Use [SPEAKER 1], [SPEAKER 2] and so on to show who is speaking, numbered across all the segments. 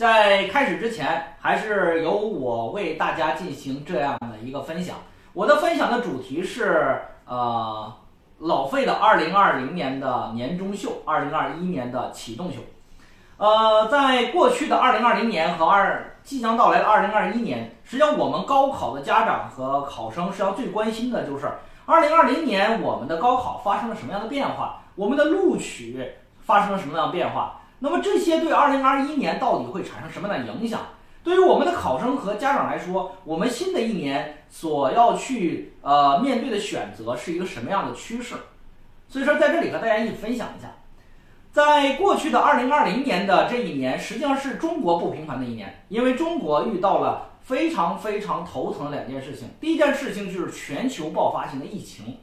[SPEAKER 1] 在开始之前，还是由我为大家进行这样的一个分享。我的分享的主题是呃老费的二零二零年的年终秀，二零二一年的启动秀。呃，在过去的二零二零年和二即将到来的二零二一年，实际上我们高考的家长和考生实际上最关心的就是二零二零年我们的高考发生了什么样的变化，我们的录取发生了什么样的变化。那么这些对二零二一年到底会产生什么样的影响？对于我们的考生和家长来说，我们新的一年所要去呃面对的选择是一个什么样的趋势？所以说在这里和大家一起分享一下。在过去的二零二零年的这一年，实际上是中国不平凡的一年，因为中国遇到了非常非常头疼的两件事情。第一件事情就是全球爆发性的疫情，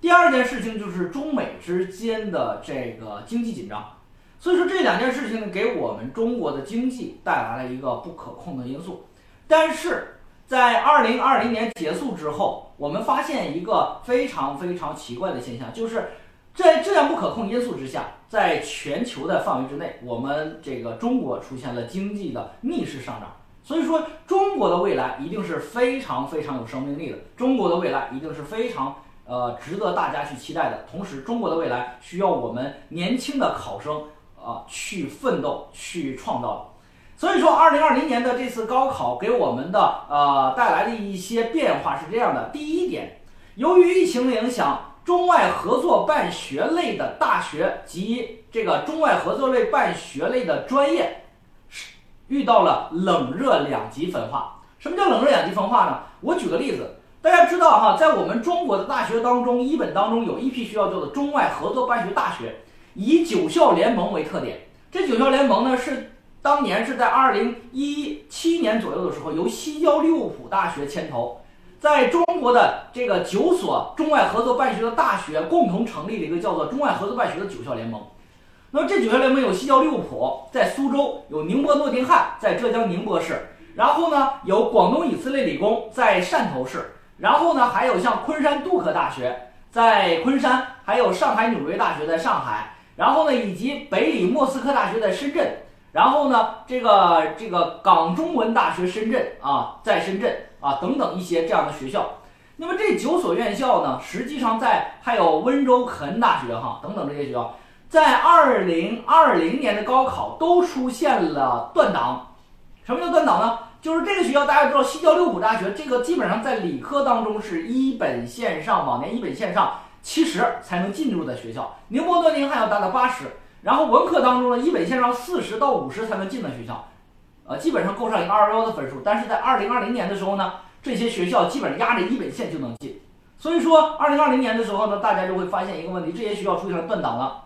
[SPEAKER 1] 第二件事情就是中美之间的这个经济紧张。所以说这两件事情，给我们中国的经济带来了一个不可控的因素。但是在二零二零年结束之后，我们发现一个非常非常奇怪的现象，就是在这样不可控因素之下。在全球的范围之内，我们这个中国出现了经济的逆势上涨，所以说中国的未来一定是非常非常有生命力的，中国的未来一定是非常呃值得大家去期待的。同时，中国的未来需要我们年轻的考生啊去奋斗去创造。所以说，二零二零年的这次高考给我们的呃带来的一些变化是这样的：第一点，由于疫情的影响。中外合作办学类的大学及这个中外合作类办学类的专业是遇到了冷热两极分化。什么叫冷热两极分化呢？我举个例子，大家知道哈，在我们中国的大学当中，一本当中有一批学校叫做中外合作办学大学，以九校联盟为特点。这九校联盟呢，是当年是在二零一七年左右的时候，由西交利物浦大学牵头。在中国的这个九所中外合作办学的大学共同成立了一个叫做中外合作办学的九校联盟。那么这九校联盟有西交利物浦在苏州，有宁波诺丁汉在浙江宁波市，然后呢有广东以色列理工在汕头市，然后呢还有像昆山杜克大学在昆山，还有上海纽约大学在上海，然后呢以及北理莫斯科大学在深圳。然后呢，这个这个港中文大学深圳啊，在深圳啊等等一些这样的学校。那么这九所院校呢，实际上在还有温州肯恩大学哈等等这些学校，在二零二零年的高考都出现了断档。什么叫断档呢？就是这个学校大家知道，西交利物浦大学这个基本上在理科当中是一本线上，往年一本线上七十才能进入的学校，宁波诺丁汉要达到八十。然后文科当中呢，一本线上四十到五十才能进的学校，呃，基本上够上一个二幺幺的分数。但是在二零二零年的时候呢，这些学校基本上压着一本线就能进。所以说，二零二零年的时候呢，大家就会发现一个问题：这些学校出现了断档了。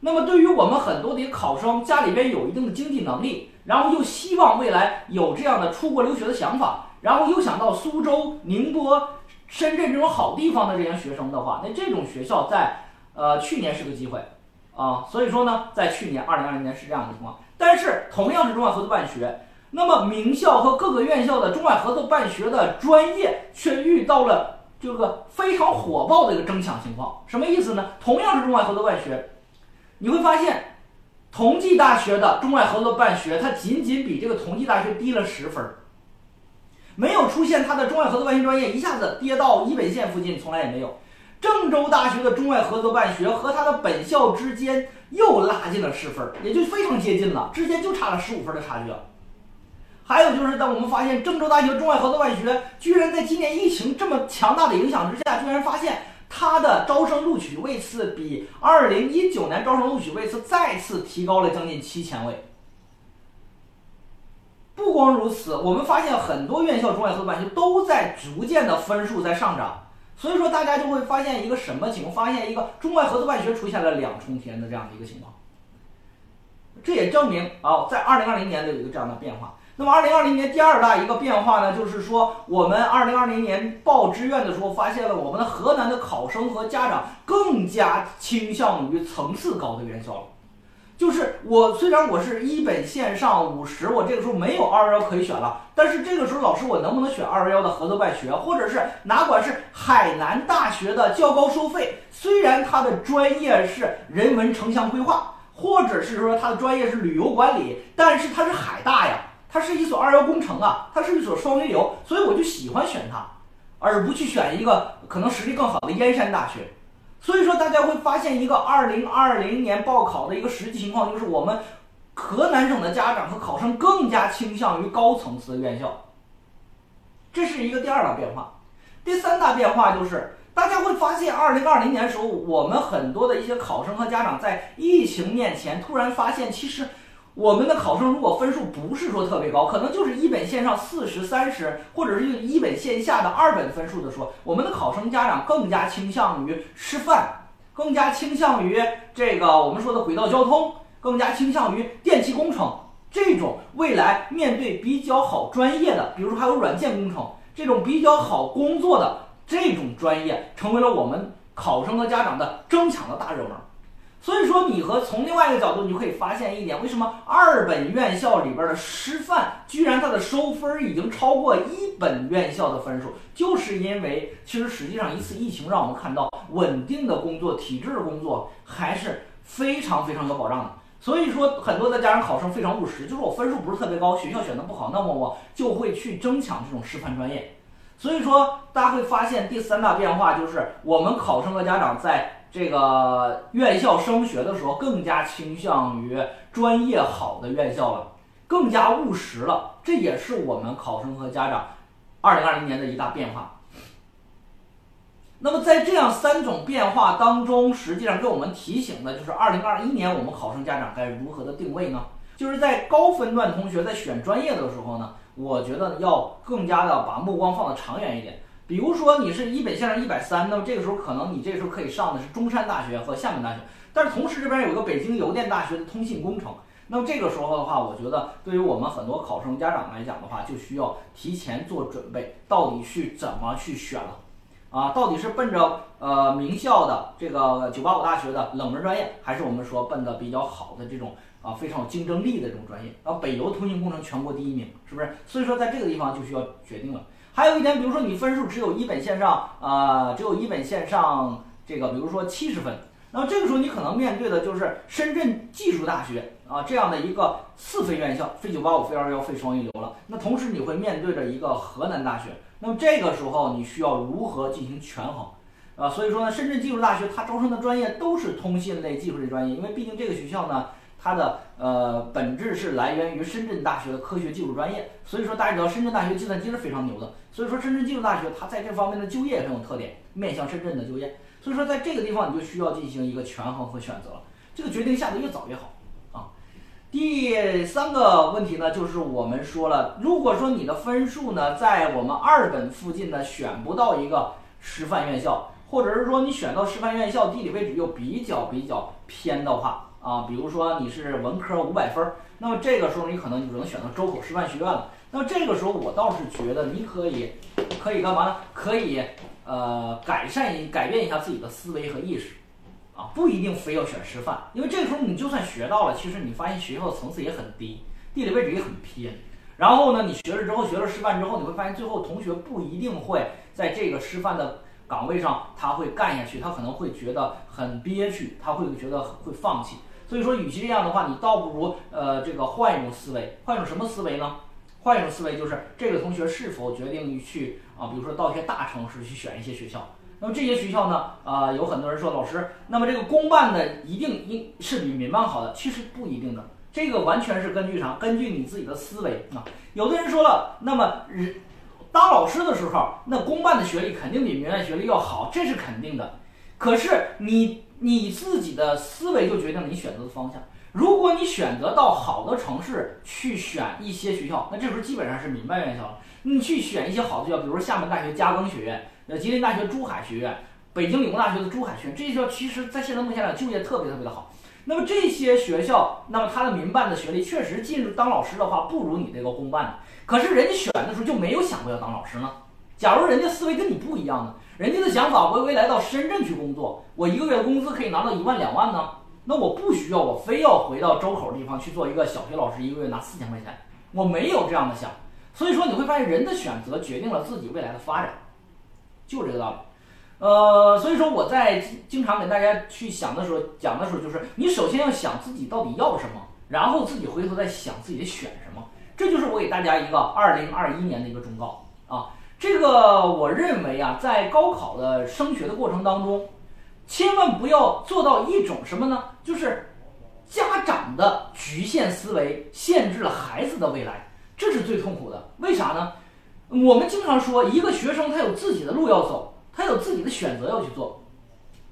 [SPEAKER 1] 那么对于我们很多的考生，家里边有一定的经济能力，然后又希望未来有这样的出国留学的想法，然后又想到苏州、宁波、深圳这种好地方的这些学生的话，那这种学校在呃去年是个机会。啊，所以说呢，在去年二零二零年是这样的情况，但是同样是中外合作办学，那么名校和各个院校的中外合作办学的专业却遇到了这个非常火爆的一个争抢情况。什么意思呢？同样是中外合作办学，你会发现，同济大学的中外合作办学，它仅仅比这个同济大学低了十分，没有出现它的中外合作办学专业一下子跌到一本线附近，从来也没有。郑州大学的中外合作办学和它的本校之间又拉近了十分，也就非常接近了，之间就差了十五分的差距。还有就是，当我们发现郑州大学中外合作办学居然在今年疫情这么强大的影响之下，居然发现它的招生录取位次比二零一九年招生录取位次再次提高了将近七千位。不光如此，我们发现很多院校中外合作办学都在逐渐的分数在上涨。所以说，大家就会发现一个什么情况？发现一个中外合作办学出现了两重天的这样的一个情况。这也证明啊，在二零二零年的有一个这样的变化。那么，二零二零年第二大一个变化呢，就是说我们二零二零年报志愿的时候，发现了我们的河南的考生和家长更加倾向于层次高的院校了。就是我虽然我是一本线上五十，我这个时候没有二幺幺可以选了，但是这个时候老师我能不能选二幺幺的合作办学，或者是哪管是海南大学的较高收费，虽然它的专业是人文城乡规划，或者是说它的专业是旅游管理，但是它是海大呀，它是一所二幺工程啊，它是一所双一流，所以我就喜欢选它，而不去选一个可能实力更好的燕山大学。所以说，大家会发现一个二零二零年报考的一个实际情况，就是我们河南省的家长和考生更加倾向于高层次的院校，这是一个第二大变化。第三大变化就是，大家会发现，二零二零年的时候，我们很多的一些考生和家长在疫情面前突然发现，其实。我们的考生如果分数不是说特别高，可能就是一本线上四十三十，或者是一本线下的二本分数的说，我们的考生家长更加倾向于师范，更加倾向于这个我们说的轨道交通，更加倾向于电气工程这种未来面对比较好专业的，比如说还有软件工程这种比较好工作的这种专业，成为了我们考生和家长的争抢的大热门。所以说，你和从另外一个角度，你就可以发现一点：为什么二本院校里边的师范居然它的收分已经超过一本院校的分数？就是因为其实实际上一次疫情让我们看到稳定的工作、体制的工作还是非常非常有保障的。所以说，很多的家长考生非常务实，就是我分数不是特别高，学校选的不好，那么我就会去争抢这种师范专业。所以说，大家会发现第三大变化就是我们考生和家长在。这个院校升学的时候，更加倾向于专业好的院校了，更加务实了。这也是我们考生和家长二零二零年的一大变化。那么在这样三种变化当中，实际上给我们提醒的就是二零二一年我们考生家长该如何的定位呢？就是在高分段同学在选专业的时候呢，我觉得要更加的把目光放得长远一点。比如说你是一本线上一百三，那么这个时候可能你这个时候可以上的是中山大学和厦门大学，但是同时这边有个北京邮电大学的通信工程，那么这个时候的话，我觉得对于我们很多考生家长来讲的话，就需要提前做准备，到底去怎么去选了，啊，到底是奔着呃名校的这个九八五大学的冷门专业，还是我们说奔的比较好的这种啊非常有竞争力的这种专业？啊，北邮通信工程全国第一名，是不是？所以说在这个地方就需要决定了。还有一点，比如说你分数只有一本线上，呃，只有一本线上这个，比如说七十分，那么这个时候你可能面对的就是深圳技术大学啊这样的一个四非院校，非九八五、非二幺、非双一流了。那同时你会面对着一个河南大学，那么这个时候你需要如何进行权衡啊？所以说呢，深圳技术大学它招生的专业都是通信类、技术类专业，因为毕竟这个学校呢。它的呃本质是来源于深圳大学的科学技术专业，所以说大家知道深圳大学计算机是非常牛的，所以说深圳技术大学它在这方面的就业很有特点，面向深圳的就业，所以说在这个地方你就需要进行一个权衡和选择了，这个决定下的越早越好啊。第三个问题呢，就是我们说了，如果说你的分数呢在我们二本附近呢选不到一个师范院校，或者是说你选到师范院校地理位置又比较比较偏的话。啊，比如说你是文科五百分儿，那么这个时候你可能就只能选择周口师范学院了。那么这个时候我倒是觉得你可以，可以干嘛呢？可以呃改善一改变一下自己的思维和意识，啊，不一定非要选师范，因为这个时候你就算学到了，其实你发现学校的层次也很低，地理位置也很偏。然后呢，你学了之后，学了师范之后，你会发现最后同学不一定会在这个师范的岗位上他会干下去，他可能会觉得很憋屈，他会觉得会放弃。所以说，与其这样的话，你倒不如呃，这个换一种思维，换一种什么思维呢？换一种思维就是这个同学是否决定去啊，比如说到一些大城市去选一些学校。那么这些学校呢，啊，有很多人说老师，那么这个公办的一定应是比民办好的，其实不一定的，这个完全是根据啥？根据你自己的思维啊。有的人说了，那么人当老师的时候，那公办的学历肯定比民办学历要好，这是肯定的。可是你。你自己的思维就决定了你选择的方向。如果你选择到好的城市去选一些学校，那这时候基本上是民办院校了。你去选一些好的学校，比如说厦门大学嘉庚学院、呃吉林大学珠海学院、北京理工大学的珠海学院，这些学校其实在现在目前来讲就业特别特别的好。那么这些学校，那么它的民办的学历确实进入当老师的话不如你这个公办的。可是人家选的时候就没有想过要当老师呢？假如人家思维跟你不一样呢？人家的想法，我未来到深圳去工作，我一个月工资可以拿到一万两万呢。那我不需要，我非要回到周口地方去做一个小学老师，一个月拿四千块钱，我没有这样的想。所以说，你会发现人的选择决定了自己未来的发展，就这个道理。呃，所以说我在经常给大家去想的时候，讲的时候就是，你首先要想自己到底要什么，然后自己回头再想自己选什么。这就是我给大家一个二零二一年的一个忠告啊。这个我认为啊，在高考的升学的过程当中，千万不要做到一种什么呢？就是家长的局限思维限制了孩子的未来，这是最痛苦的。为啥呢？我们经常说，一个学生他有自己的路要走，他有自己的选择要去做，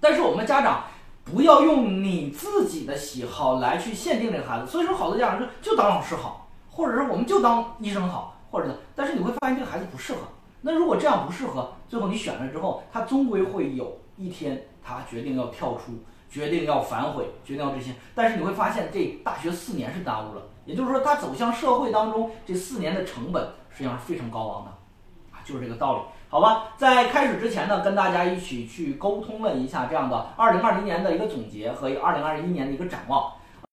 [SPEAKER 1] 但是我们家长不要用你自己的喜好来去限定这个孩子。所以说，好多家长说就当老师好，或者是我们就当医生好，或者但是你会发现这个孩子不适合。那如果这样不适合，最后你选了之后，他终归会有一天，他决定要跳出，决定要反悔，决定要这些。但是你会发现，这大学四年是耽误了，也就是说，他走向社会当中这四年的成本实际上是非常高昂的，啊，就是这个道理，好吧？在开始之前呢，跟大家一起去沟通了一下这样的二零二零年的一个总结和二零二一年的一个展望。